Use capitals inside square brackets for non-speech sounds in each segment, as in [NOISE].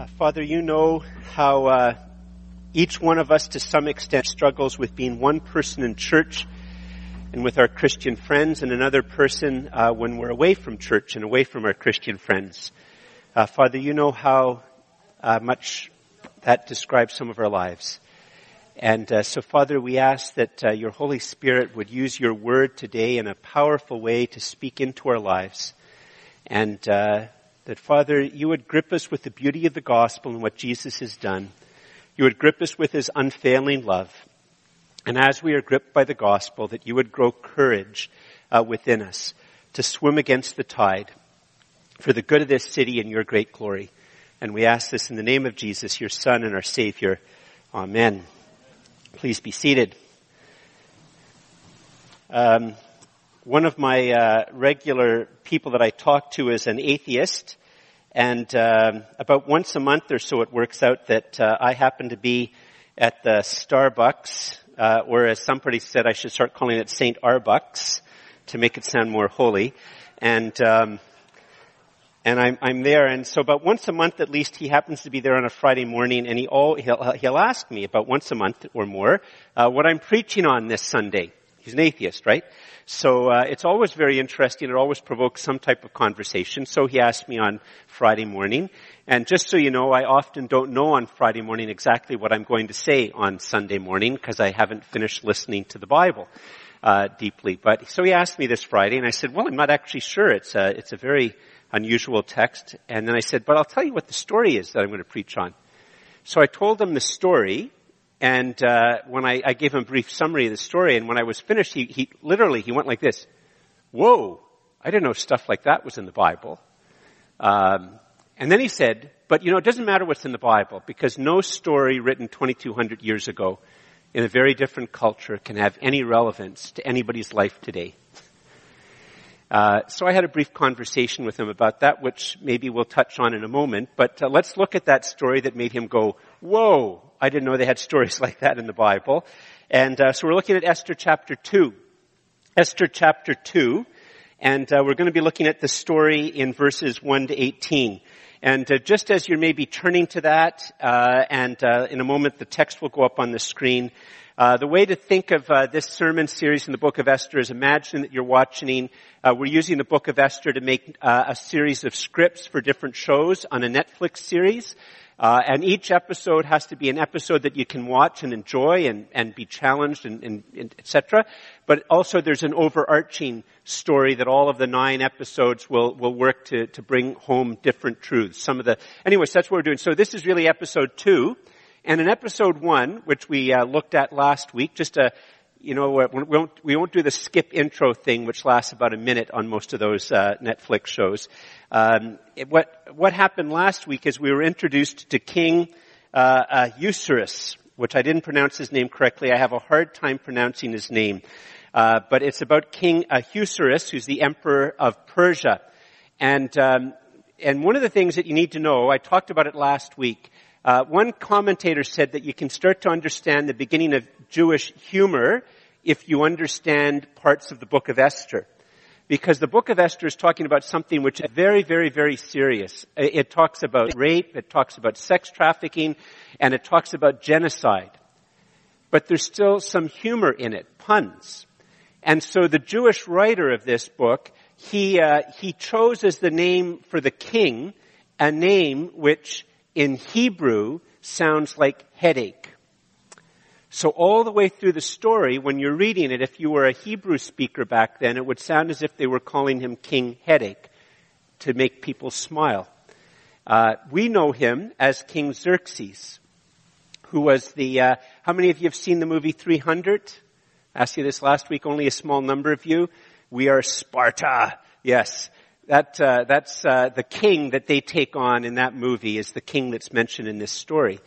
Uh, Father, you know how uh, each one of us to some extent struggles with being one person in church and with our Christian friends and another person uh, when we're away from church and away from our Christian friends. Uh, Father, you know how uh, much that describes some of our lives. And uh, so, Father, we ask that your Holy Spirit would use your word today in a powerful way to speak into our lives. And that Father, you would grip us with the beauty of the gospel and what Jesus has done. You would grip us with his unfailing love. And as we are gripped by the gospel, that you would grow courage uh, within us to swim against the tide for the good of this city and your great glory. And we ask this in the name of Jesus, your son and our savior. Amen. Please be seated. Um, one of my uh, regular people that I talk to is an atheist, and um, about once a month or so, it works out that uh, I happen to be at the Starbucks, uh, or as somebody said, I should start calling it Saint Arbucks to make it sound more holy. And um, and I'm I'm there, and so about once a month at least, he happens to be there on a Friday morning, and he all he'll he'll ask me about once a month or more uh, what I'm preaching on this Sunday. He's an atheist, right? So uh, it's always very interesting. It always provokes some type of conversation. So he asked me on Friday morning, and just so you know, I often don't know on Friday morning exactly what I'm going to say on Sunday morning because I haven't finished listening to the Bible uh, deeply. But so he asked me this Friday, and I said, "Well, I'm not actually sure. It's a it's a very unusual text." And then I said, "But I'll tell you what the story is that I'm going to preach on." So I told him the story, and uh, when I, I, gave him a brief summary of the story, and when I was finished, he, he literally he went like this: "Whoa! I didn't know stuff like that was in the Bible." Um, and then he said, "But you know, it doesn't matter what's in the Bible because no story written 2,200 years ago in a very different culture can have any relevance to anybody's life today." Uh, so I had a brief conversation with him about that, which maybe we'll touch on in a moment. But uh, let's look at that story that made him go, "Whoa! I didn't know they had stories [LAUGHS] like that in the Bible. And uh, so we're looking at Esther chapter 2. Esther chapter 2. And uh, we're going to be looking at the story in verses 1 to 18. And uh, just as you're maybe turning to that, uh, and uh, in a moment the text will go up on the screen, uh, the way to think of uh, this sermon series in the book of Esther is imagine that you're watching. Uh, we're using the book of Esther to make a series of scripts for different shows on a Netflix series. Uh, and each episode has to be an episode that you can watch and enjoy and, and be challenged and, and, and etc. But also there's an overarching story that all of the nine episodes will, will work to, to bring home different truths. Some of the, anyways, that's what we're doing. So this is really episode two. And in episode one, which we uh, looked at last week, just a, you know, we won't, we won't do the skip intro thing, which lasts about a minute on most of those uh, Netflix shows. Um, it, what what happened last week is we were introduced to King uh, uh, Eucerus, which I didn't pronounce his name correctly. I have a hard time pronouncing his name, uh, but it's about King Ahasuerus, who's the emperor of Persia, and um, and one of the things that you need to know, I talked about it last week. Uh, one commentator said that you can start to understand the beginning of Jewish humor if you understand parts of the book of Esther. Because the book of Esther is talking about something which is very, very, very serious. It talks about rape, it talks about sex trafficking, and it talks about genocide. But there's still some humor in it, puns. And so the Jewish writer of this book, he, uh, he chose as the name for the king a name which in Hebrew sounds like headache. So all the way through the story, when you're reading it, if you were a Hebrew speaker back then, it would sound as if they were calling him King Headache to make people smile. Uh, we know him as King Xerxes, who was the, uh, how many of you have seen the movie 300? I asked you this last week, only a small number of you. We are Sparta. Yes that uh, that's uh, the king that they take on in that movie is the king that's mentioned in this story,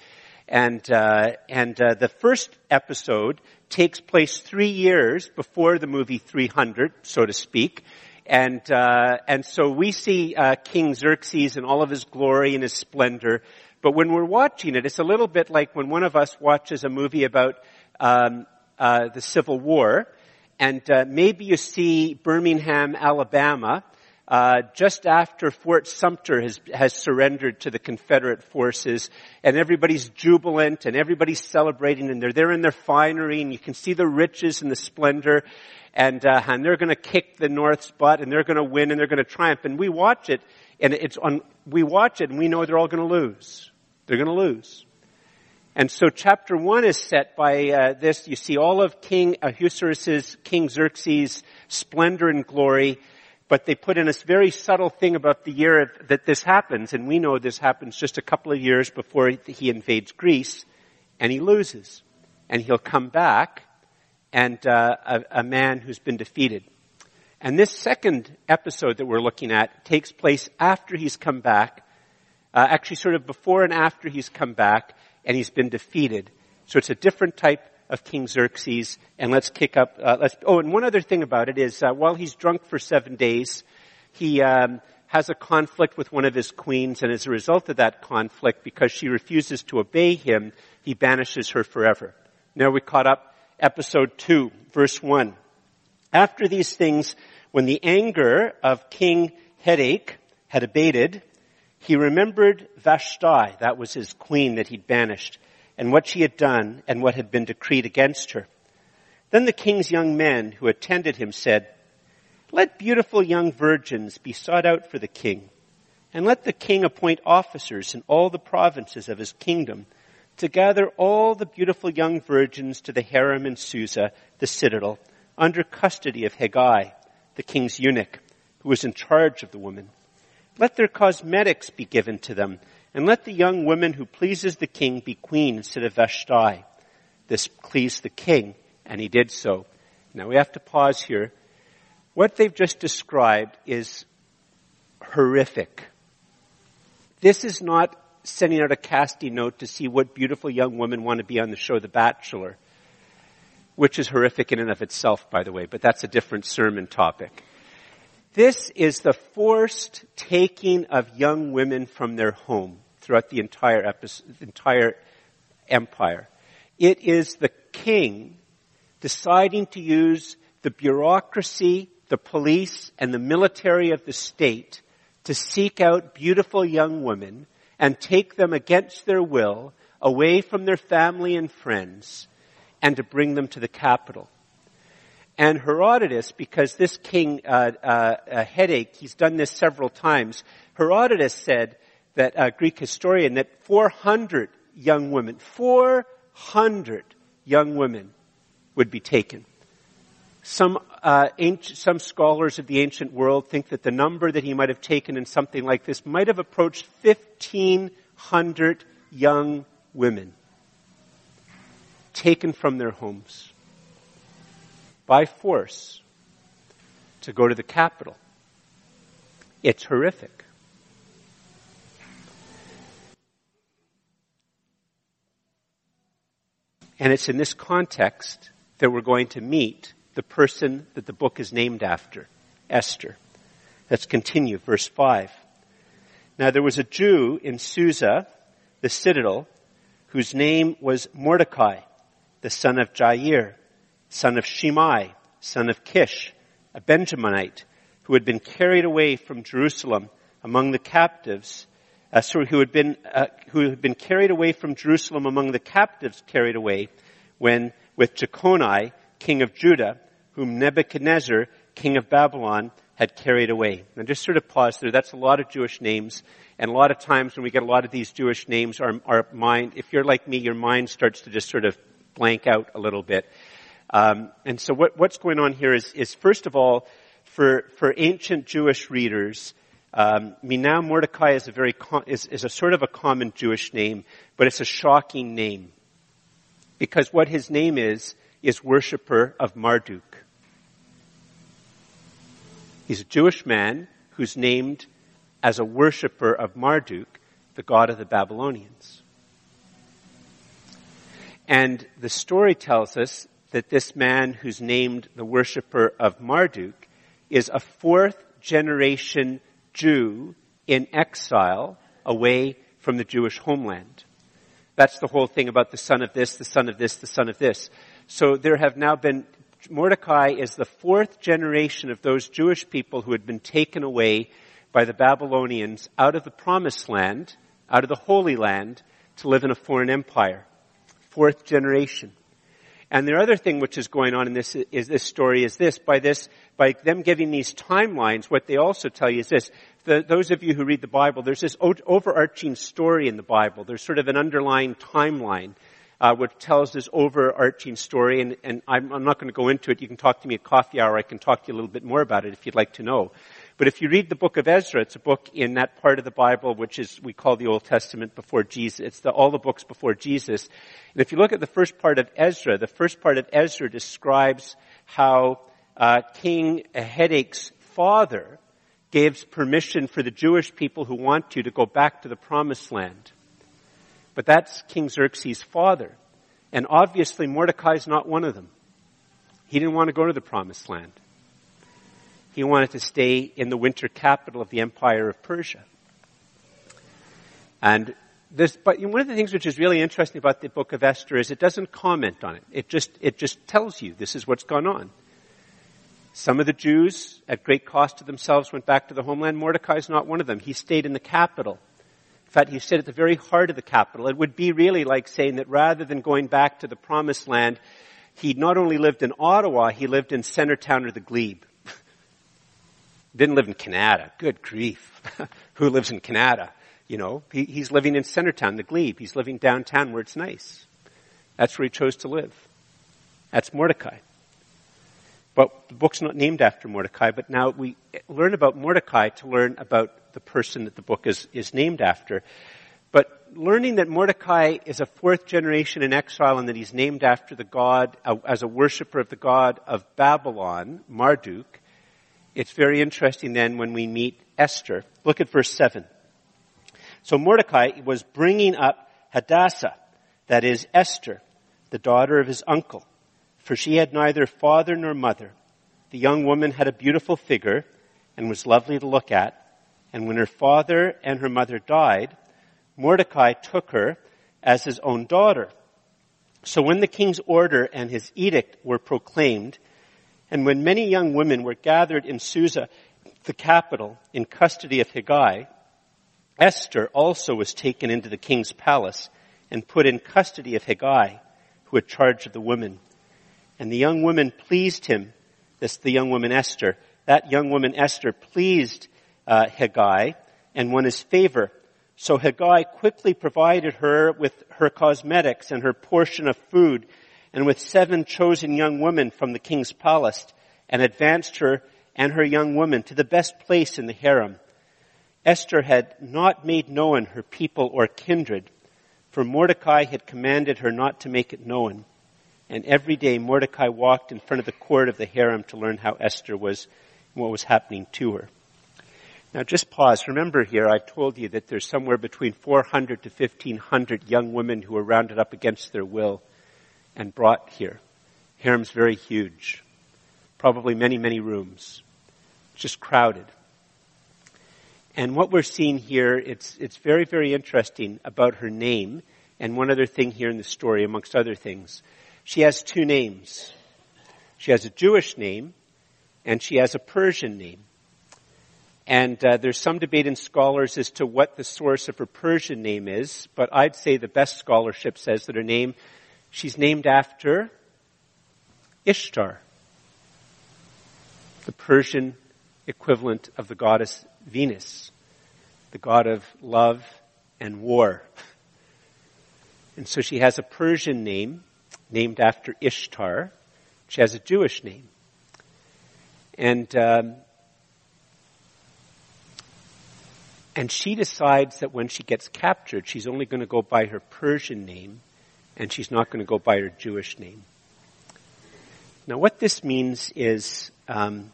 and uh, and uh, the first episode takes place three years before the movie 300, so to speak, and uh, and so we see uh, King Xerxes in all of his glory and his splendor. But when we're watching it, it's a little bit like when one of us watches a movie about um, the Civil War, and maybe you see Birmingham, Alabama uh, just after Fort Sumter has, has surrendered to the Confederate forces, and everybody's jubilant and everybody's celebrating, and they're there in their finery, and you can see the riches and the splendor, and uh, and they're going to kick the North's butt, and they're going to win, and they're going to triumph, and we watch it, and it's on. We watch it, and we know they're all going to lose. They're going to lose. And so chapter one is set by uh, this. You see all of King Ahasuerus' King Xerxes' splendor and glory but they put in a very subtle thing about the year that this happens, and we know this happens just a couple of years before he invades Greece, and he loses. And he'll come back, and uh, a, a man who's been defeated. And this second episode that we're looking at takes place after he's come back, uh, actually sort of before and after he's come back, and he's been defeated. So it's a different type of King Xerxes, and let's kick up. Uh, let's. Oh, and one other thing about it is, uh, while he's drunk for seven days, he um, has a conflict with one of his queens, and as a result of that conflict, because she refuses to obey him, he banishes her forever. Now we caught up episode two, verse one. After these things, when the anger of King Headache had abated, he remembered Vashti, that was his queen that he'd banished, and what she had done and what had been decreed against her. Then the king's young men who attended him said, Let beautiful young virgins be sought out for the king, and let the king appoint officers in all the provinces of his kingdom to gather all the beautiful young virgins to the harem in Susa, the citadel, under custody of Hegai, the king's eunuch, who was in charge of the women. Let their cosmetics be given to them and let the young woman who pleases the king be queen instead of Vashti. This pleased the king, and he did so. Now we have to pause here. What they've just described is horrific. This is not sending out a casting note to see what beautiful young women want to be on the show The Bachelor, which is horrific in and of itself, by the way, but that's a different sermon topic. This is the forced taking of young women from their home throughout the entire, episode, entire empire. It is the king deciding to use the bureaucracy, the police, and the military of the state to seek out beautiful young women and take them against their will away from their family and friends and to bring them to the capital. And Herodotus, because this king, uh, uh, a headache, he's done this several times, Herodotus said that uh, Greek historian that 400 young women, 400 young women would be taken. Some, uh, ancient, some scholars of the ancient world think that the number that he might have taken in something like this might have approached 1,500 young women taken from their homes by force to go to the capital. It's horrific. And it's in this context that we're going to meet the person that the book is named after, Esther. Let's continue, verse 5. Now there was a Jew in Susa, the citadel, whose name was Mordecai, the son of Jair, son of Shimei, son of Kish, a Benjaminite, who had been carried away from Jerusalem among the captives sorry, who had been uh, who had been carried away from Jerusalem among the captives carried away, when with Jeconiah, king of Judah, whom Nebuchadnezzar, king of Babylon, had carried away. And just sort of pause there. That's a lot of Jewish names. And a lot of times when we get a lot of these Jewish names, our, our mind, if you're like me, your mind starts to just sort of blank out a little bit. Um, and so what, what's going on here is, is first of all, for, for ancient Jewish readers, um, Minam Mordecai is a very is, is a sort of a common Jewish name, but it's a shocking name because what his name is is worshiper of Marduk. He's a Jewish man who's named as a worshiper of Marduk, the god of the Babylonians. And the story tells us that this man who's named the worshiper of Marduk is a fourth generation Jew in exile away from the Jewish homeland. That's the whole thing about the son of this, the son of this, the son of this. So there have now been Mordecai is the fourth generation of those Jewish people who had been taken away by the Babylonians out of the promised land, out of the Holy Land, to live in a foreign empire. Fourth generation. And the other thing which is going on in this is this story is this by this by them giving these timelines. What they also tell you is this: the, those of you who read the Bible, there's this overarching story in the Bible. There's sort of an underlying timeline uh, which tells this overarching story. And, and I'm, I'm not going to go into it. You can talk to me at coffee hour. I can talk to you a little bit more about it if you'd like to know. But if you read the book of Ezra, it's a book in that part of the Bible which is we call the Old Testament before Jesus. It's the, all the books before Jesus. And if you look at the first part of Ezra, the first part of Ezra describes how uh, King Headache's father gives permission for the Jewish people who want to to go back to the promised land. But that's King Xerxes' father. And obviously Mordecai's not one of them. He didn't want to go to the promised land. He wanted to stay in the winter capital of the empire of Persia. And this, but one of the things which is really interesting about the book of Esther is it doesn't comment on it. It just, it just tells you this is what's gone on. Some of the Jews, at great cost to themselves, went back to the homeland. Mordecai is not one of them. He stayed in the capital. In fact, he stayed at the very heart of the capital. It would be really like saying that rather than going back to the promised land, he not only lived in Ottawa, he lived in Centretown or the Glebe. Didn't live in Canada. Good grief. [LAUGHS] Who lives in Canada? You know, he, he's living in Centretown, the Glebe. He's living downtown where it's nice. That's where he chose to live. That's Mordecai. But the book's not named after Mordecai, but now we learn about Mordecai to learn about the person that the book is, is named after. But learning that Mordecai is a fourth generation in exile and that he's named after the god, uh, as a worshiper of the god of Babylon, Marduk, it's very interesting then when we meet Esther. Look at verse 7. So Mordecai was bringing up Hadassah, that is Esther, the daughter of his uncle, for she had neither father nor mother. The young woman had a beautiful figure and was lovely to look at. And when her father and her mother died, Mordecai took her as his own daughter. So when the king's order and his edict were proclaimed, and when many young women were gathered in Susa, the capital, in custody of Haggai, Esther also was taken into the king's palace and put in custody of Haggai, who had charge of the women. And the young woman pleased him, this the young woman Esther, that young woman Esther pleased uh, Hegai and won his favor. So Haggai quickly provided her with her cosmetics and her portion of food and with seven chosen young women from the king's palace and advanced her and her young women to the best place in the harem. Esther had not made known her people or kindred, for Mordecai had commanded her not to make it known. And every day Mordecai walked in front of the court of the harem to learn how Esther was, and what was happening to her. Now just pause. Remember here, I've told you that there's somewhere between 400 to 1500 young women who were rounded up against their will and brought here. Harem's very huge. Probably many, many rooms. Just crowded. And what we're seeing here, it's, it's very, very interesting about her name and one other thing here in the story, amongst other things. She has two names. She has a Jewish name and she has a Persian name. And uh, there's some debate in scholars as to what the source of her Persian name is, but I'd say the best scholarship says that her name She's named after Ishtar, the Persian equivalent of the goddess Venus, the god of love and war. And so she has a Persian name named after Ishtar. She has a Jewish name. And, um, and she decides that when she gets captured, she's only going to go by her Persian name and she's not going to go by her Jewish name. Now, what this means is, um,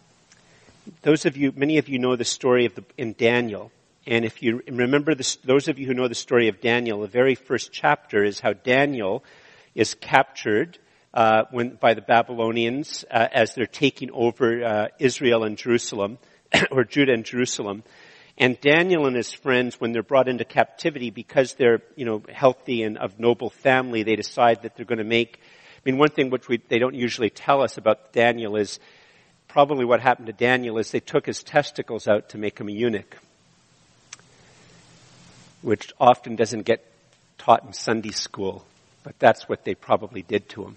those of you, many of you know the story of the, in Daniel, and if you remember this, those of you who know the story of Daniel, the very first chapter is how Daniel is captured uh, when, by the Babylonians uh, as they're taking over uh, Israel and Jerusalem, [COUGHS] or Judah and Jerusalem. And Daniel and his friends, when they're brought into captivity, because they're, you know, healthy and of noble family, they decide that they're going to make I mean, one thing which we, they don't usually tell us about Daniel is probably what happened to Daniel is they took his testicles out to make him a eunuch, which often doesn't get taught in Sunday school, but that's what they probably did to him.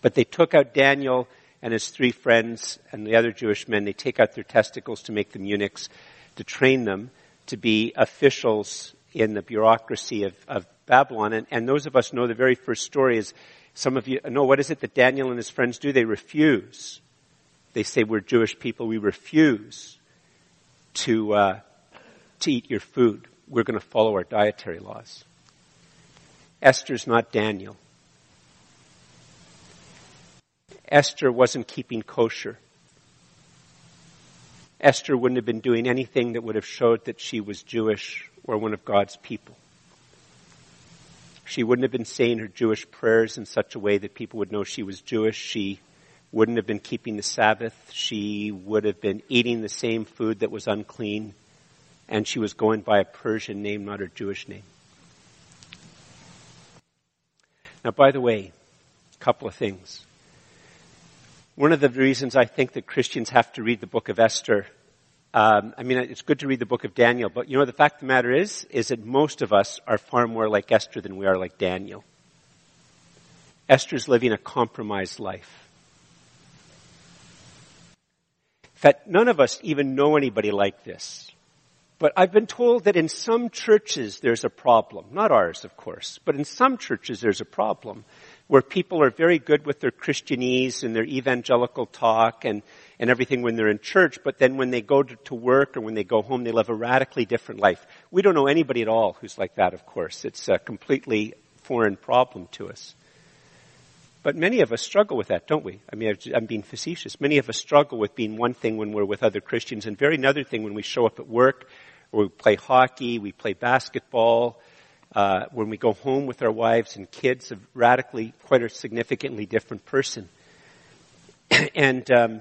But they took out Daniel and his three friends and the other Jewish men, they take out their testicles to make them eunuchs, to train them to be officials in the bureaucracy of, of Babylon. And, and those of us know the very first story is some of you know what is it that Daniel and his friends do? They refuse. They say, we're Jewish people, we refuse to, uh, to eat your food. We're going to follow our dietary laws. Esther's not Daniel. Esther wasn't keeping kosher. Esther wouldn't have been doing anything that would have showed that she was Jewish or one of God's people. She wouldn't have been saying her Jewish prayers in such a way that people would know she was Jewish. She wouldn't have been keeping the Sabbath. She would have been eating the same food that was unclean. And she was going by a Persian name, not her Jewish name. Now, by the way, a couple of things. One of the reasons I think that Christians have to read the book of Esther um, I mean, it's good to read the book of Daniel, but you know, the fact of the matter is, is that most of us are far more like Esther than we are like Daniel. Esther's living a compromised life. In fact, none of us even know anybody like this. But I've been told that in some churches there's a problem. Not ours, of course, but in some churches there's a problem where people are very good with their Christianese and their evangelical talk and and everything when they're in church, but then when they go to, to, work or when they go home, they live a radically different life. We don't know anybody at all who's like that, of course. It's a completely foreign problem to us. But many of us struggle with that, don't we? I mean, I'm being facetious. Many of us struggle with being one thing when we're with other Christians and very another thing when we show up at work or we play hockey, we play basketball, uh, when we go home with our wives and kids, a radically, quite a significantly different person. [CLEARS THROAT] and um,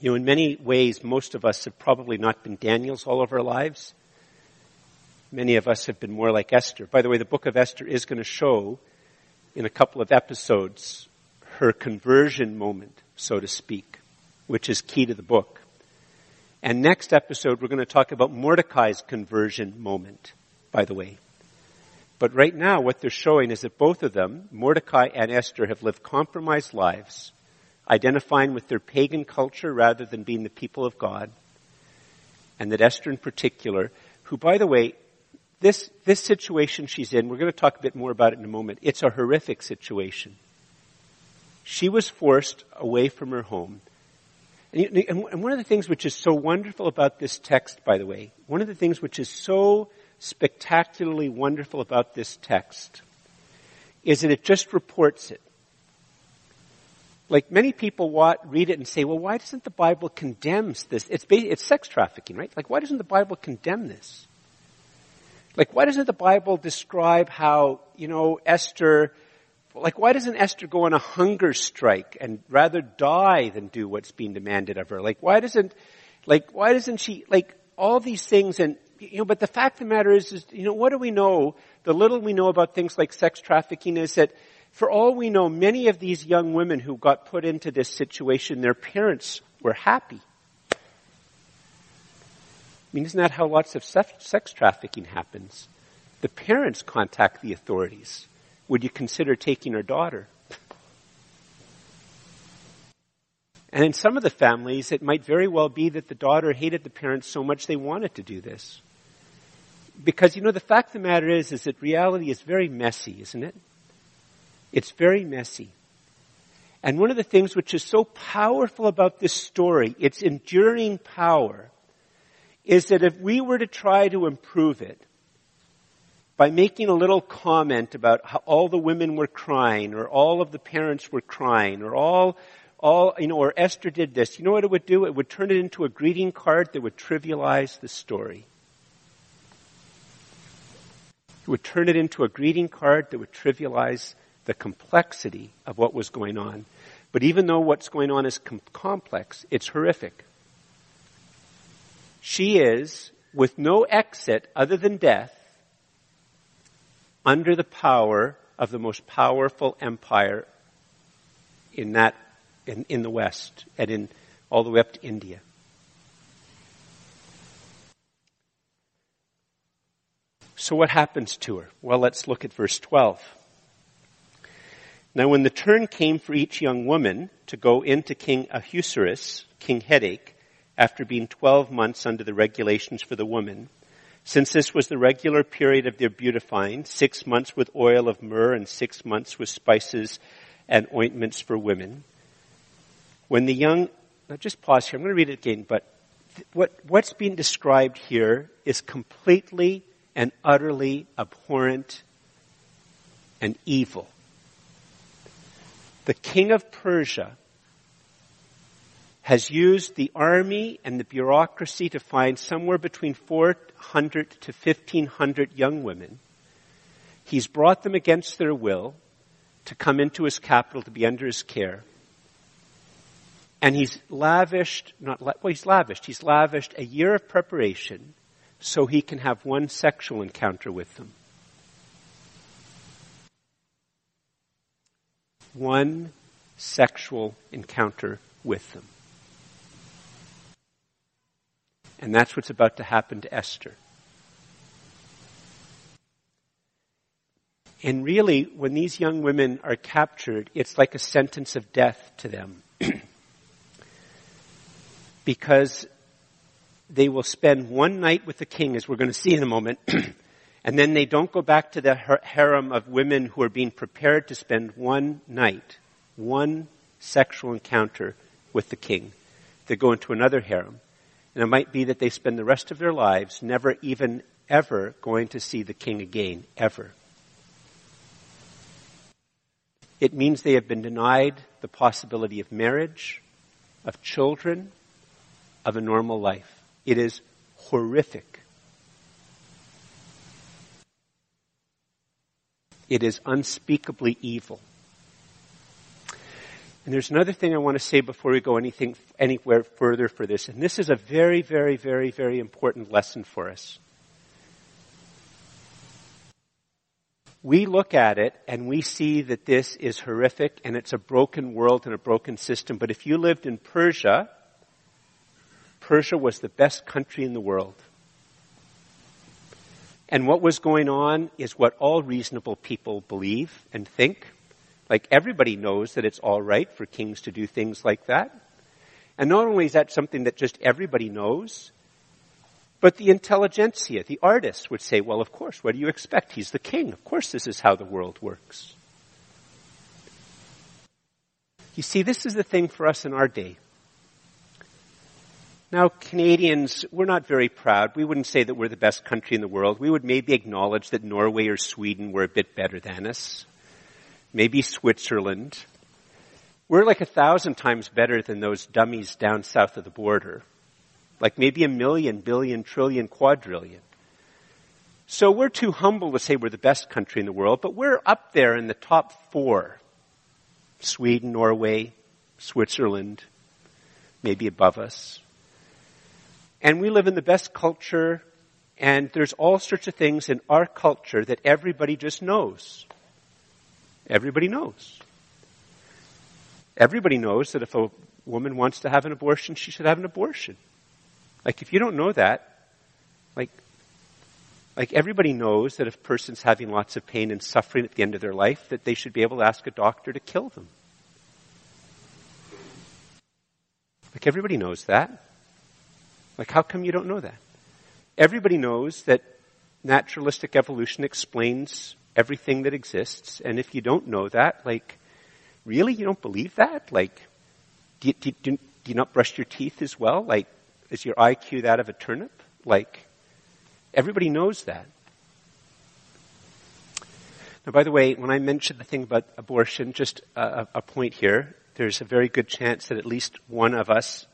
you know, in many ways, most of us have probably not been Daniels all of our lives. Many of us have been more like Esther. By the way, the book of Esther is going to show in a couple of episodes her conversion moment, so to speak, which is key to the book. And next episode, we're going to talk about Mordecai's conversion moment, by the way. But right now, what they're showing is that both of them, Mordecai and Esther, have lived compromised lives identifying with their pagan culture rather than being the people of God. And that Esther in particular, who by the way, this, this situation she's in, we're going to talk a bit more about it in a moment. It's a horrific situation. She was forced away from her home. And, one of the things which is so wonderful about this text, by the way, one of the things which is so spectacularly wonderful about this text is that it just reports it like many people read it and say, well, why doesn't the Bible condemn this? It's, it's sex trafficking, right? Like, why doesn't the Bible condemn this? Like, why doesn't the Bible describe how, you know, Esther, like, why doesn't Esther go on a hunger strike and rather die than do what's being demanded of her? Like, why doesn't, like, why doesn't she, like, all these things and, you know, but the fact of the matter is, is, you know, what do we know? The little we know about things like sex trafficking is that for all we know, many of these young women who got put into this situation, their parents were happy. I mean, isn't that how lots of sex trafficking happens? The parents contact the authorities. Would you consider taking our daughter? And in some of the families, it might very well be that the daughter hated the parents so much they wanted to do this. Because, you know, the fact of the matter is, is that reality is very messy, isn't it? It's very messy. And one of the things which is so powerful about this story, its enduring power, is that if we were to try to improve it by making a little comment about how all the women were crying, or all of the parents were crying, or all, all, you know, or Esther did this, you know what it would do? It would turn it into a greeting card that would trivialize the story. It would turn it into a greeting card that would trivialize the complexity of what was going on. But even though what's going on is com- complex, it's horrific. She is, with no exit other than death, under the power of the most powerful empire in that, in, in the West and in all the way up to India. So what happens to her? Well, let's look at verse 12. Now when the turn came for each young woman to go into King Ahasuerus, King Headache, after being 12 months under the regulations for the woman, since this was the regular period of their beautifying, six months with oil of myrrh and six months with spices and ointments for women. When the young, now just pause here, I'm going to read it again, but what, what's being described here is completely and utterly abhorrent and evil. The king of Persia has used the army and the bureaucracy to find somewhere between 400 to 1500 young women. He's brought them against their will to come into his capital to be under his care. And he's lavished, not, well, he's lavished, he's lavished a year of preparation so he can have one sexual encounter with them. One sexual encounter with them. And that's what's about to happen to Esther. And really, when these young women are captured, it's like a sentence of death to them. [CLEARS THROAT] because they will spend one night with the king, as we're going to see in a moment, [CLEARS THROAT] and then they don't go back to the harem of women who are being prepared to spend one night, one sexual encounter with the king. They go into another harem. And it might be that they spend the rest of their lives never even ever going to see the king again, ever. It means they have been denied the possibility of marriage, of children, of a normal life. It is horrific. It is unspeakably evil. And there's another thing I want to say before we go anything, anywhere further for this. And this is a very, very, very, very important lesson for us. We look at it and we see that this is horrific and it's a broken world and a broken system. But if you lived in Persia, Persia was the best country in the world. And what was going on is what all reasonable people believe and think. Like everybody knows that it's all right for kings to do things like that. And not only is that something that just everybody knows, but the intelligentsia, the artists would say, well, of course, what do you expect? He's the king. Of course this is how the world works. You see, this is the thing for us in our day. Now, Canadians, we're not very proud. We wouldn't say that we're the best country in the world. We would maybe acknowledge that Norway or Sweden were a bit better than us. Maybe Switzerland. We're like a thousand times better than those dummies down south of the border. Like maybe a million, billion, trillion, quadrillion. So we're too humble to say we're the best country in the world, but we're up there in the top four. Sweden, Norway, Switzerland, maybe above us. And we live in the best culture, and there's all sorts of things in our culture that everybody just knows. Everybody knows. Everybody knows that if a woman wants to have an abortion, she should have an abortion. Like if you don't know that, like, like everybody knows that if a person's having lots of pain and suffering at the end of their life, that they should be able to ask a doctor to kill them. Like everybody knows that. Like, how come you don't know that? Everybody knows that naturalistic evolution explains everything that exists, and if you don't know that, like, really, you don't believe that? Like, do you, do, do you not brush your teeth as well? Like, is your IQ that of a turnip? Like, everybody knows that. Now, by the way, when I mentioned the thing about abortion, just a, a point here, there's a very good chance that at least one of us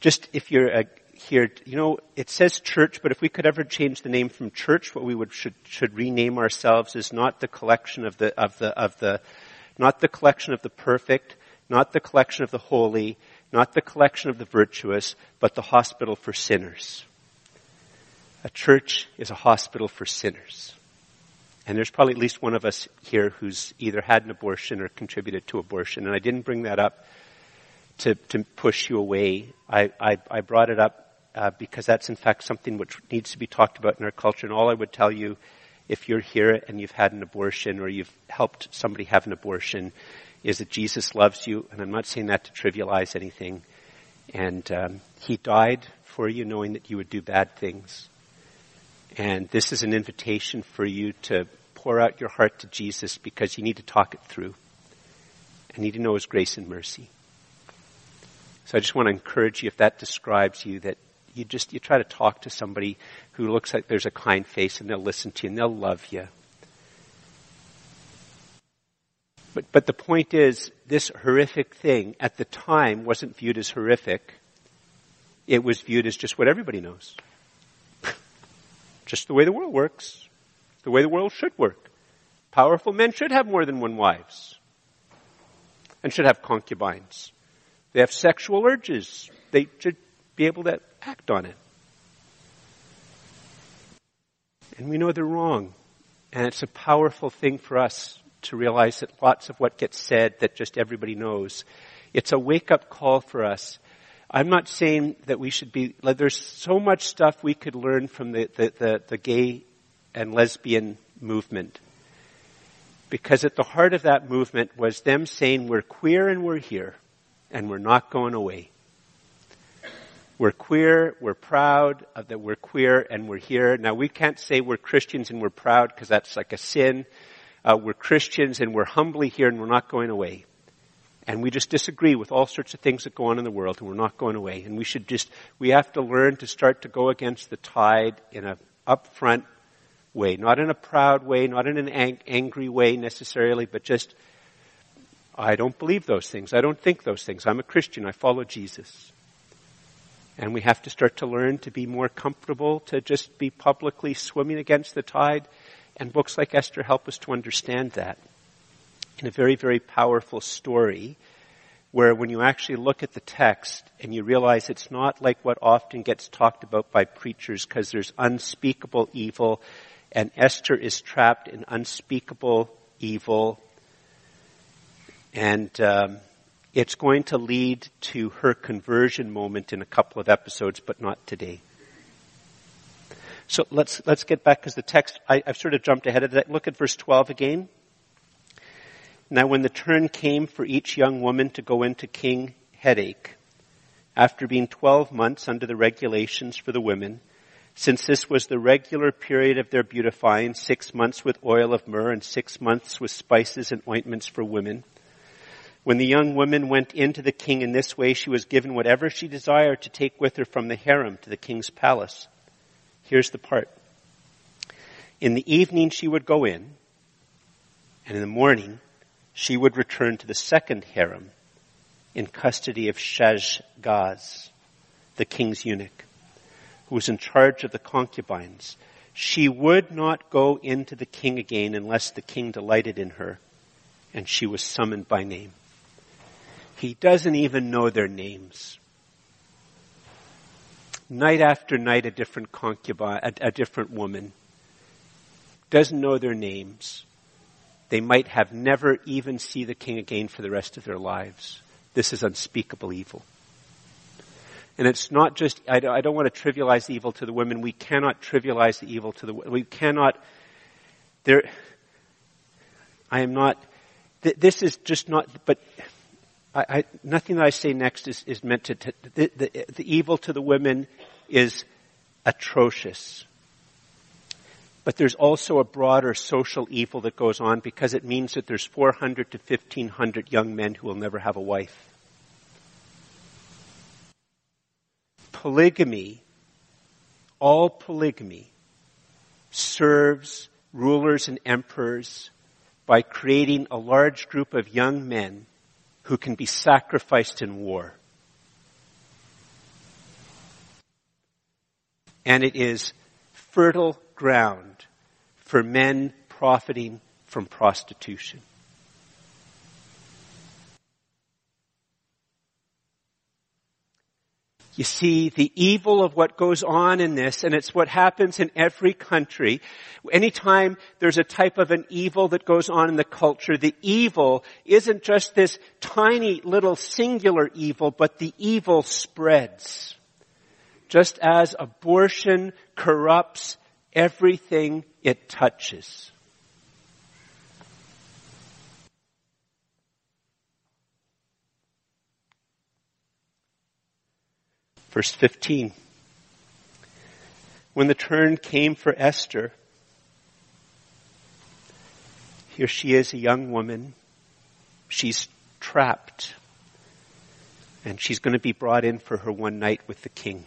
just if you're uh, here, you know, it says church, but if we could ever change the name from church, what we would should should rename ourselves is not the collection of the of the of the not the collection of the perfect, not the collection of the holy, not the collection of the virtuous, but the hospital for sinners. A church is a hospital for sinners. And there's probably at least one of us here who's either had an abortion or contributed to abortion. And I didn't bring that up to, to push you away. I, I, I brought it up uh, because that's in fact something which needs to be talked about in our culture. And all I would tell you, if you're here and you've had an abortion or you've helped somebody have an abortion, is that Jesus loves you. And I'm not saying that to trivialize anything. And um, He died for you, knowing that you would do bad things. And this is an invitation for you to pour out your heart to Jesus because you need to talk it through. And need to know His grace and mercy. So I just want to encourage you, if that describes you, that you just, you try to talk to somebody who looks like there's a kind face and they'll listen to you and they'll love you. But, but the point is, this horrific thing at the time wasn't viewed as horrific. It was viewed as just what everybody knows. just the way the world works. The way the world should work. Powerful men should have more than one wives. And should have concubines. They have sexual urges. They should be able to act on it. And we know they're wrong. And it's a powerful thing for us to realize that lots of what gets said that just everybody knows. It's a wake up call for us. I'm not saying that we should be, like, there's so much stuff we could learn from the, the, the, the gay and lesbian movement. Because at the heart of that movement was them saying we're queer and we're here and we're not going away. We're queer, we're proud that we're queer and we're here. Now we can't say we're Christians and we're proud because that's like a sin. Uh, we're Christians and we're humbly here and we're not going away. And we just disagree with all sorts of things that go on in the world and we're not going away. And we should just, we have to learn to start to go against the tide in an upfront way. Not in a proud way, not in an ang- angry way necessarily, but just, I don't believe those things. I don't think those things. I'm a Christian. I follow Jesus. And we have to start to learn to be more comfortable, to just be publicly swimming against the tide. And books like Esther help us to understand that. In a very, very powerful story, where when you actually look at the text and you realize it's not like what often gets talked about by preachers because there's unspeakable evil and Esther is trapped in unspeakable evil and um, it's going to lead to her conversion moment in a couple of episodes, but not today. So let's, let's get back because the text, I, I've sort of jumped ahead of that. Look at verse 12 again. Now when the turn came for each young woman to go into King Headache, after being 12 months under the regulations for the women, since this was the regular period of their beautifying, six months with oil of myrrh and six months with spices and ointments for women, when the young woman went in to the king in this way, she was given whatever she desired to take with her from the harem to the king's palace. Here's the part. In the evening she would go in, and in the morning she would return to the second harem in custody of Shaashgaz, the king's eunuch, who was in charge of the concubines. She would not go into the king again unless the king delighted in her, and she was summoned by name. He doesn't even know their names. Night after night, a different concubine, a, a different woman. Doesn't know their names. They might have never even see the king again for the rest of their lives. This is unspeakable evil. And it's not just, I don't, I don't want to trivialize the evil to the women. We cannot trivialize the evil to the, we cannot, there, I am not, th- this is just not, but I, I, nothing that I say next is, is meant to, to the, the, the evil to the women is atrocious. But there's also a broader social evil that goes on because it means that there's 400 to 1500 young men who will never have a wife. Polygamy, all polygamy, serves rulers and emperors by creating a large group of young men who can be sacrificed in war. And it is fertile ground for men profiting from prostitution. You see the evil of what goes on in this, and it's what happens in every country. Anytime there's a type of an evil that goes on in the culture, the evil isn't just this tiny little singular evil, but the evil spreads. Just as abortion corrupts everything it touches. Verse 15. When the turn came for Esther, here she is, a young woman. She's trapped. And she's going to be brought in for her one night with the king.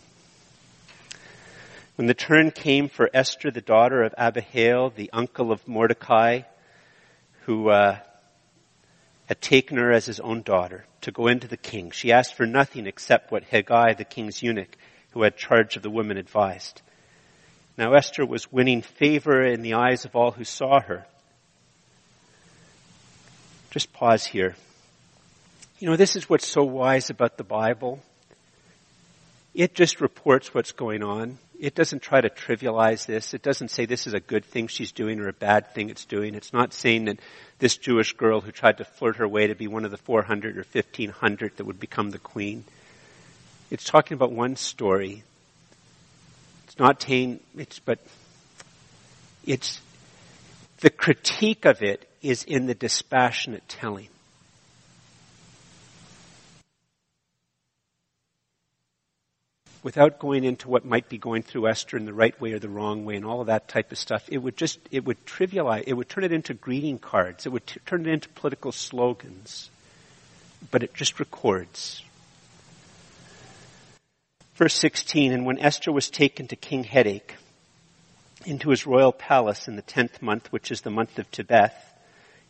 When the turn came for Esther, the daughter of Abihail, the uncle of Mordecai, who uh, had taken her as his own daughter to go into the king. She asked for nothing except what Hegai, the king's eunuch, who had charge of the women, advised. Now Esther was winning favor in the eyes of all who saw her. Just pause here. You know, this is what's so wise about the Bible. It just reports what's going on. It doesn't try to trivialize this. It doesn't say this is a good thing she's doing or a bad thing it's doing. It's not saying that this Jewish girl who tried to flirt her way to be one of the 400 or 1500 that would become the queen. It's talking about one story. It's not saying, it's, but it's, the critique of it is in the dispassionate telling. Without going into what might be going through Esther in the right way or the wrong way and all of that type of stuff, it would just, it would trivialize, it would turn it into greeting cards. It would t- turn it into political slogans. But it just records. Verse 16, and when Esther was taken to King Headache into his royal palace in the tenth month, which is the month of Tebeth,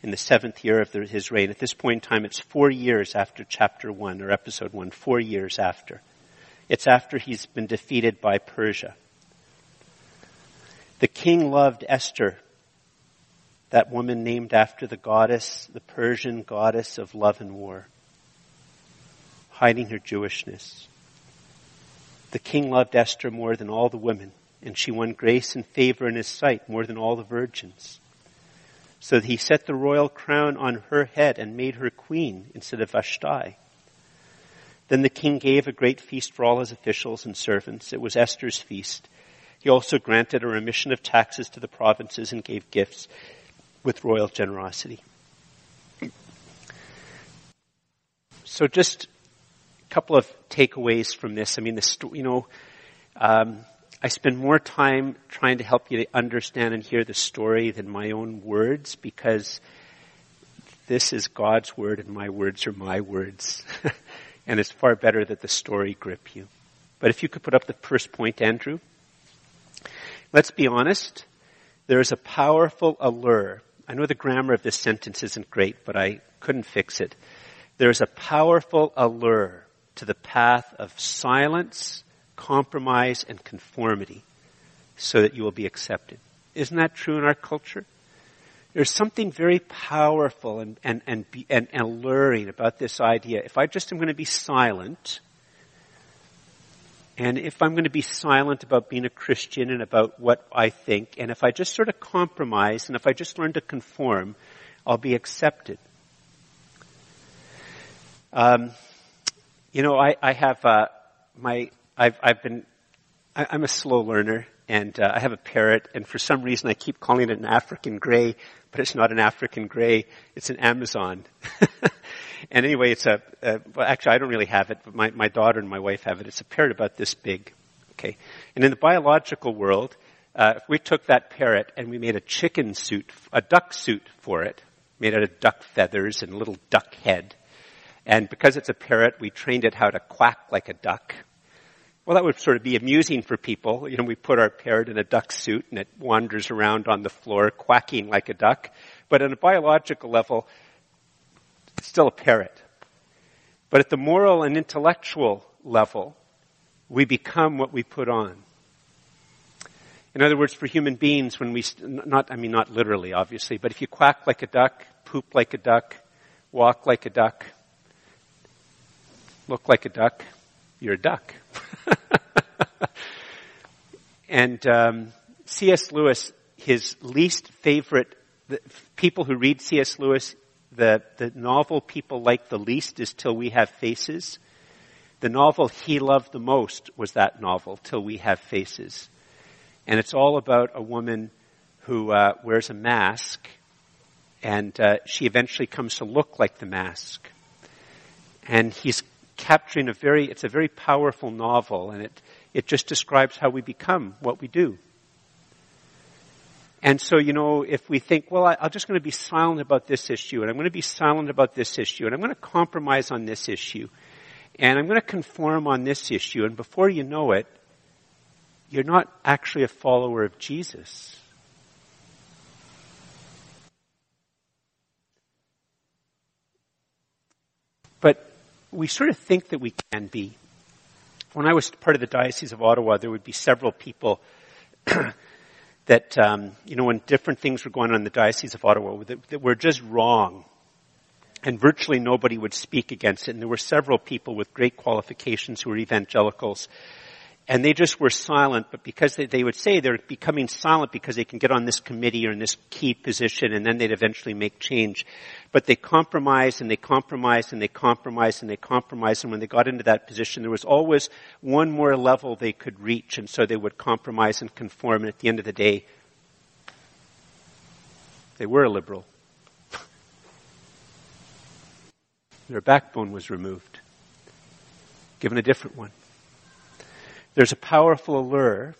in the seventh year of his reign. At this point in time, it's four years after chapter one or episode one, four years after. It's after he's been defeated by Persia. The king loved Esther, that woman named after the goddess, the Persian goddess of love and war, hiding her Jewishness. The king loved Esther more than all the women, and she won grace and favor in his sight more than all the virgins. So that he set the royal crown on her head and made her queen instead of Vashti. Then the king gave a great feast for all his officials and servants. It was Esther's feast. He also granted a remission of taxes to the provinces and gave gifts with royal generosity. So just a couple of takeaways from this. I mean, you know, um, I spend more time trying to help you to understand and hear the story than my own words because this is God's word and my words are my words. [LAUGHS] and it's far better that the story grip you. But if you could put up the first point, Andrew. Let's be honest. There is a powerful allure. I know the grammar of this sentence isn't great, but I couldn't fix it. There is a powerful allure to the path of silence, compromise, and conformity so that you will be accepted. Isn't that true in our culture? There's something very powerful and, and, and, and, and alluring about this idea. If I just am going to be silent, and if I'm going to be silent about being a Christian and about what I think, and if I just sort of compromise, and if I just learn to conform, I'll be accepted. Um, you know, I, I have uh, my I've I've been I, I'm a slow learner, and uh, I have a parrot, and for some reason I keep calling it an African gray, but it's not an African gray, it's an Amazon. [LAUGHS] and anyway, it's a, well actually I don't really have it, but my, my daughter and my wife have it. It's a parrot about this big. Okay. And in the biological world, uh, if we took that parrot and we made a chicken suit, a duck suit for it, made out of duck feathers and a little duck head, and because it's a parrot, we trained it how to quack like a duck. Well, that would sort of be amusing for people. You know, we put our parrot in a duck suit and it wanders around on the floor quacking like a duck. But on a biological level, it's still a parrot. But at the moral and intellectual level, we become what we put on. In other words, for human beings, when we, not, I mean, not literally, obviously, but if you quack like a duck, poop like a duck, walk like a duck, look like a duck, you're a duck. [LAUGHS] and um, C.S. Lewis, his least favorite, the people who read C.S. Lewis, the, the novel people like the least is Till We Have Faces. The novel he loved the most was that novel, Till We Have Faces. And it's all about a woman who uh, wears a mask, and uh, she eventually comes to look like the mask. And he's capturing a very, it's a very powerful novel, and it, it just describes how we become what we do. And so, you know, if we think, well, I, I'm just going to be silent about this issue, and I'm going to be silent about this issue, and I'm going to compromise on this issue, and I'm going to conform on this issue, and before you know it, you're not actually a follower of Jesus. We sort of think that we can be. When I was part of the Diocese of Ottawa, there would be several people [CLEARS THROAT] that, um, you know, when different things were going on in the Diocese of Ottawa that, that were just wrong. And virtually nobody would speak against it. And there were several people with great qualifications who were evangelicals and they just were silent, but because they, they, would say they're becoming silent because they can get on this committee or in this key position and then they'd eventually make change. But they compromised and they compromised and they compromised and they compromised and when they got into that position there was always one more level they could reach and so they would compromise and conform and at the end of the day they were a liberal. [LAUGHS] Their backbone was removed, given a different one. There's a powerful allure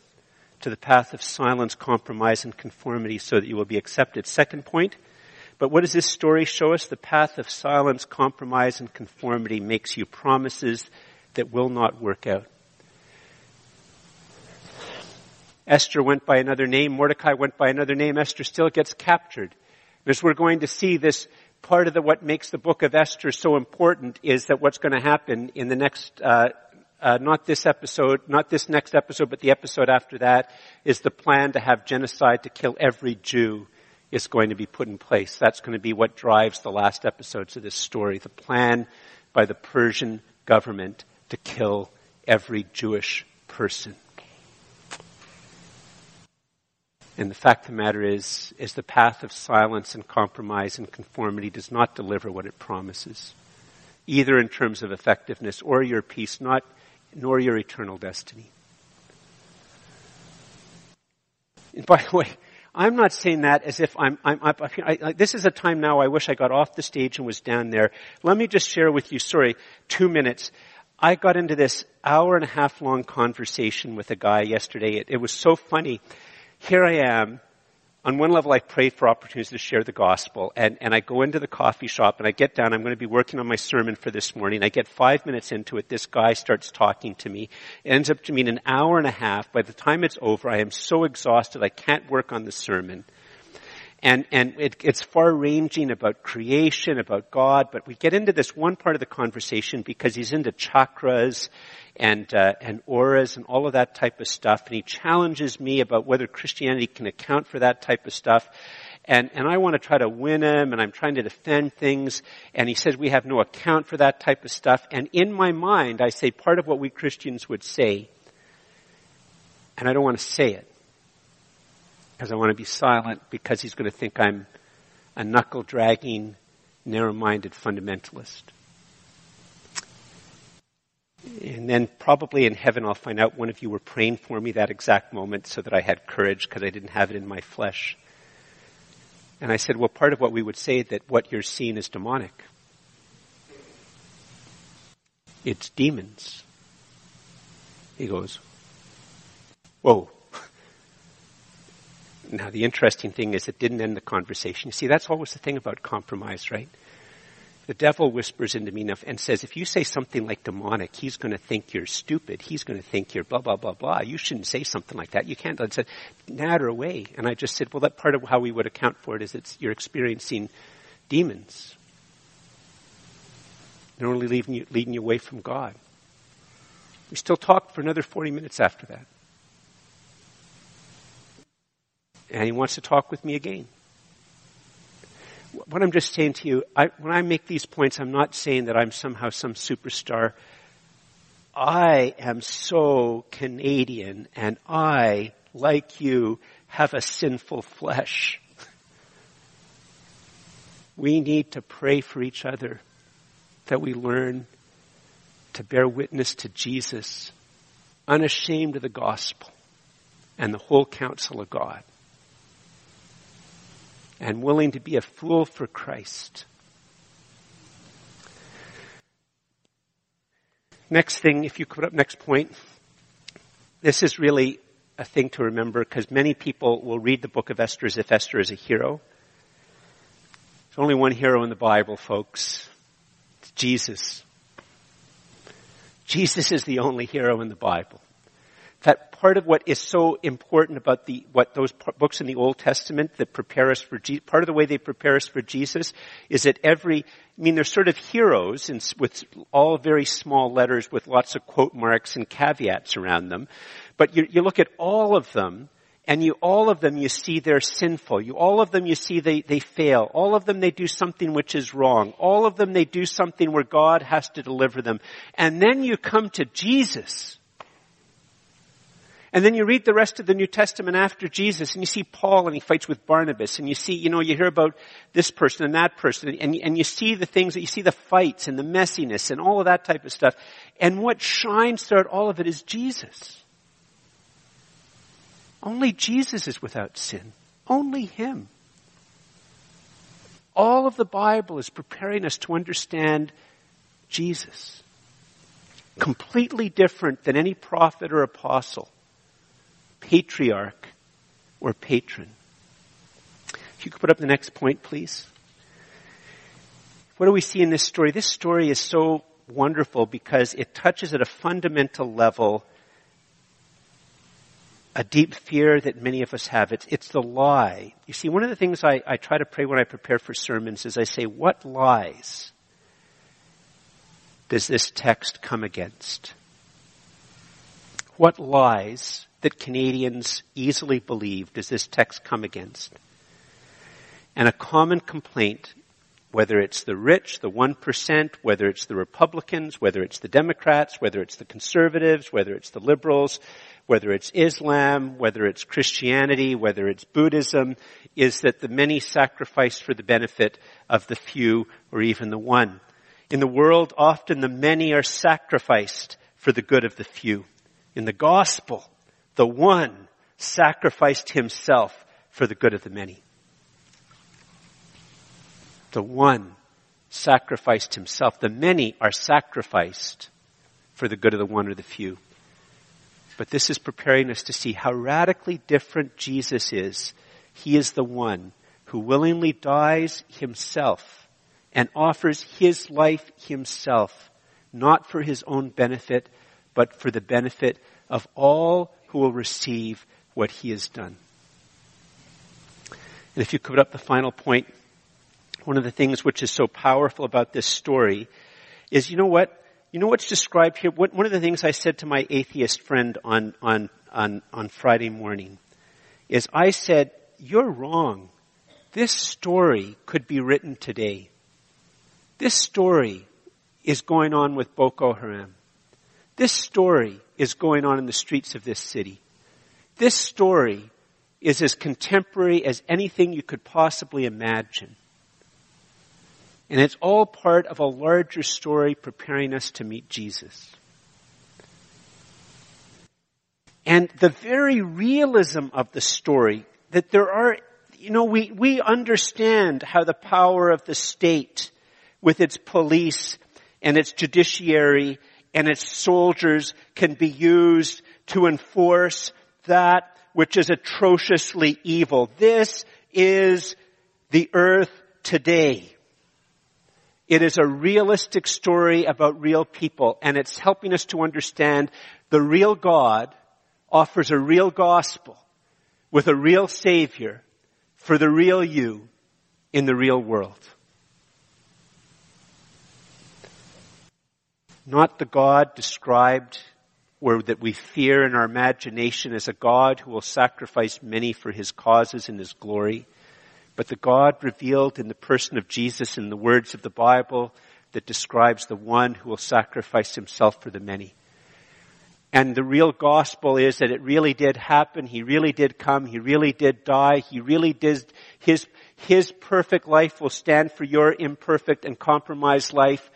to the path of silence, compromise, and conformity so that you will be accepted. Second point, but what does this story show us? The path of silence, compromise, and conformity makes you promises that will not work out. Esther went by another name, Mordecai went by another name, Esther still gets captured. As we're going to see this part of the, what makes the book of Esther so important is that what's going to happen in the next uh, uh, not this episode, not this next episode, but the episode after that, is the plan to have genocide to kill every Jew is going to be put in place. That's going to be what drives the last episodes of this story. The plan by the Persian government to kill every Jewish person. And the fact of the matter is, is the path of silence and compromise and conformity does not deliver what it promises. Either in terms of effectiveness or your peace, not nor your eternal destiny. And by the way, I'm not saying that as if I'm, I'm, I, I, this is a time now I wish I got off the stage and was down there. Let me just share with you, sorry, two minutes. I got into this hour and a half long conversation with a guy yesterday. It, it was so funny. Here I am, on one level, I pray for opportunities to share the gospel, and, and I go into the coffee shop and I get down. I'm going to be working on my sermon for this morning. I get five minutes into it. This guy starts talking to me. It ends up to mean an hour and a half. By the time it's over, I am so exhausted I can't work on the sermon. And, and it, it's far ranging about creation, about God, but we get into this one part of the conversation because he's into chakras and, uh, and auras and all of that type of stuff. And he challenges me about whether Christianity can account for that type of stuff. And, and I want to try to win him and I'm trying to defend things. And he says we have no account for that type of stuff. And in my mind, I say part of what we Christians would say, and I don't want to say it because I want to be silent because he's going to think I'm a knuckle dragging, narrow minded fundamentalist. And then probably in heaven I'll find out one of you were praying for me that exact moment so that I had courage because I didn't have it in my flesh. And I said, well, part of what we would say that what you're seeing is demonic. It's demons. He goes, whoa. Now, the interesting thing is it didn't end the conversation. You see, that's always the thing about compromise, right? The devil whispers into me and says, if you say something like demonic, he's going to think you're stupid. He's going to think you're blah, blah, blah, blah. You shouldn't say something like that. You can't. I said, natter away. And I just said, well, that part of how we would account for it is it's, you're experiencing demons. They're only leading you, leading you away from God. We still talked for another 40 minutes after that. and he wants to talk with me again. What I'm just saying to you, I, when I make these points, I'm not saying that I'm somehow some superstar. I am so Canadian and I, like you, have a sinful flesh. We need to pray for each other that we learn to bear witness to Jesus, unashamed of the gospel and the whole counsel of God, and willing to be a fool for Christ. Next thing, if you put up next point, this is really a thing to remember because many people will read the book of Esther as if Esther is a hero. There's only one hero in the Bible, folks. It's Jesus. Jesus is the only hero in the Bible. Part of what is so important about the, what those books in the Old Testament that prepare us for part of the way they prepare us for Jesus is that every, I mean, they're sort of heroes in, with all very small letters with lots of quote marks and caveats around them. But you, you look at all of them and you, all of them you see they're sinful. You, all of them you see they, they fail. All of them they do something which is wrong. All of them they do something where God has to deliver them. And then you come to Jesus. And then you read the rest of the New Testament after Jesus and you see Paul and he fights with Barnabas and you see, you know, you hear about this person and that person and, and you see the things that you see the fights and the messiness and all of that type of stuff. And what shines throughout all of it is Jesus. Only Jesus is without sin. Only Him. All of the Bible is preparing us to understand Jesus. Completely different than any prophet or apostle, patriarch or patron. If you could put up the next point, please. What do we see in this story? This story is so wonderful because it touches at a fundamental level a deep fear that many of us have. It's, it's the lie. You see, one of the things I, I try to pray when I prepare for sermons is I say, what lies does this text come against? What lies that Canadians easily believe does this text come against? And a common complaint, whether it's the rich, the 1%, whether it's the Republicans, whether it's the Democrats, whether it's the conservatives, whether it's the liberals, whether it's Islam, whether it's Christianity, whether it's Buddhism, is that the many sacrifice for the benefit of the few or even the one. In the world, often the many are sacrificed for the good of the few. In the gospel, the one sacrificed himself for the good of the many. The one sacrificed himself. The many are sacrificed for the good of the one or the few. But this is preparing us to see how radically different Jesus is. He is the one who willingly dies himself and offers his life himself, not for his own benefit, but for the benefit of all who will receive what he has done. And if you could put up the final point, one of the things which is so powerful about this story is, you know what? You know what's described here? One of the things I said to my atheist friend on, on, on, on Friday morning is I said, you're wrong. This story could be written today. This story is going on with Boko Haram. This story is going on in the streets of this city. This story is as contemporary as anything you could possibly imagine. And it's all part of a larger story preparing us to meet Jesus. And the very realism of the story, that there are, you know, we, we understand how the power of the state with its police and its judiciary and its soldiers can be used to enforce that which is atrociously evil. This is the earth today. It is a realistic story about real people and it's helping us to understand the real God offers a real gospel with a real savior for the real you in the real world. Not the God described or that we fear in our imagination as a God who will sacrifice many for his causes and his glory but the God revealed in the person of Jesus in the words of the Bible that describes the one who will sacrifice himself for the many. And the real gospel is that it really did happen. He really did come. He really did die. He really did, his, his perfect life will stand for your imperfect and compromised life.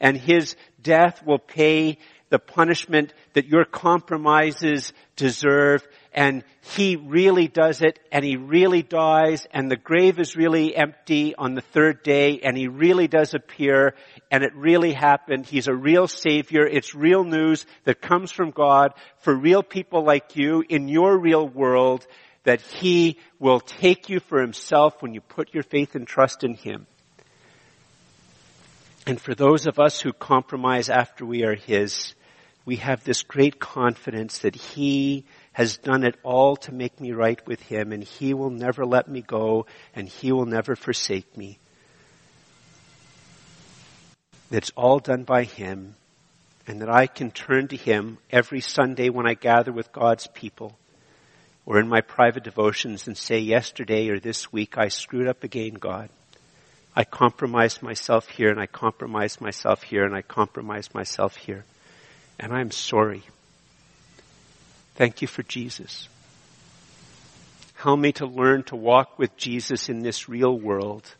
And his death will pay the punishment that your compromises deserve and he really does it and he really dies and the grave is really empty on the third day and he really does appear and it really happened. He's a real savior. It's real news that comes from God for real people like you in your real world that he will take you for himself when you put your faith and trust in him. And for those of us who compromise after we are his, we have this great confidence that he has done it all to make me right with him and he will never let me go and he will never forsake me. It's all done by him and that I can turn to him every Sunday when I gather with God's people or in my private devotions and say yesterday or this week I screwed up again, God. I compromise myself here and I compromise myself here and I compromise myself here. And I'm sorry. Thank you for Jesus. Help me to learn to walk with Jesus in this real world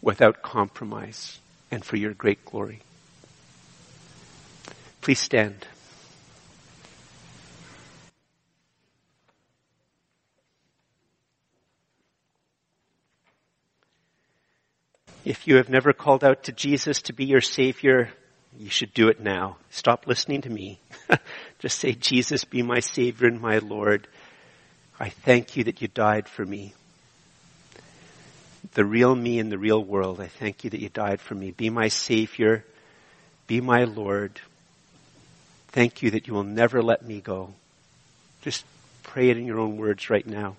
without compromise and for your great glory. Please stand. If you have never called out to Jesus to be your Savior, you should do it now. Stop listening to me. [LAUGHS] Just say, Jesus, be my Savior and my Lord. I thank you that you died for me. The real me in the real world. I thank you that you died for me. Be my Savior. Be my Lord. Thank you that you will never let me go. Just pray it in your own words right now.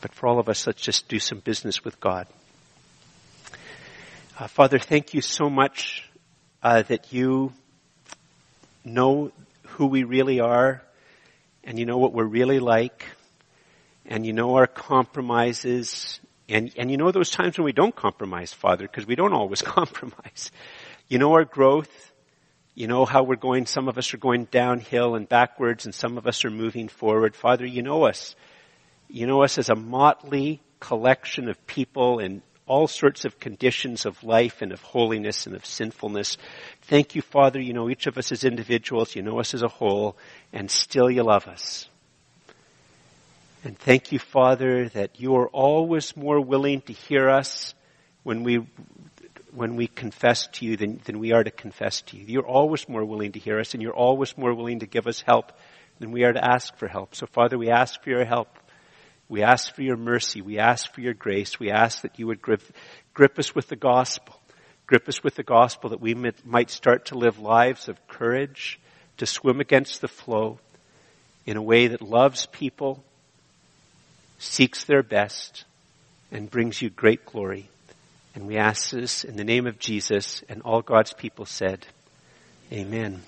But for all of us, let's just do some business with God. Uh, Father, thank you so much uh, that you know who we really are and you know what we're really like and you know our compromises and, and you know those times when we don't compromise, Father, because we don't always [LAUGHS] compromise. You know our growth. You know how we're going, some of us are going downhill and backwards and some of us are moving forward. Father, you know us. You know us as a motley collection of people and all sorts of conditions of life and of holiness and of sinfulness. Thank you, Father. You know each of us as individuals. You know us as a whole and still you love us. And thank you, Father, that you are always more willing to hear us when we when we confess to you than, than we are to confess to you. You're always more willing to hear us and you're always more willing to give us help than we are to ask for help. So Father, we ask for your help. We ask for your mercy. We ask for your grace. We ask that you would grip, grip us with the gospel. Grip us with the gospel that we might start to live lives of courage, to swim against the flow in a way that loves people, seeks their best, and brings you great glory. And we ask this in the name of Jesus and all God's people said, Amen.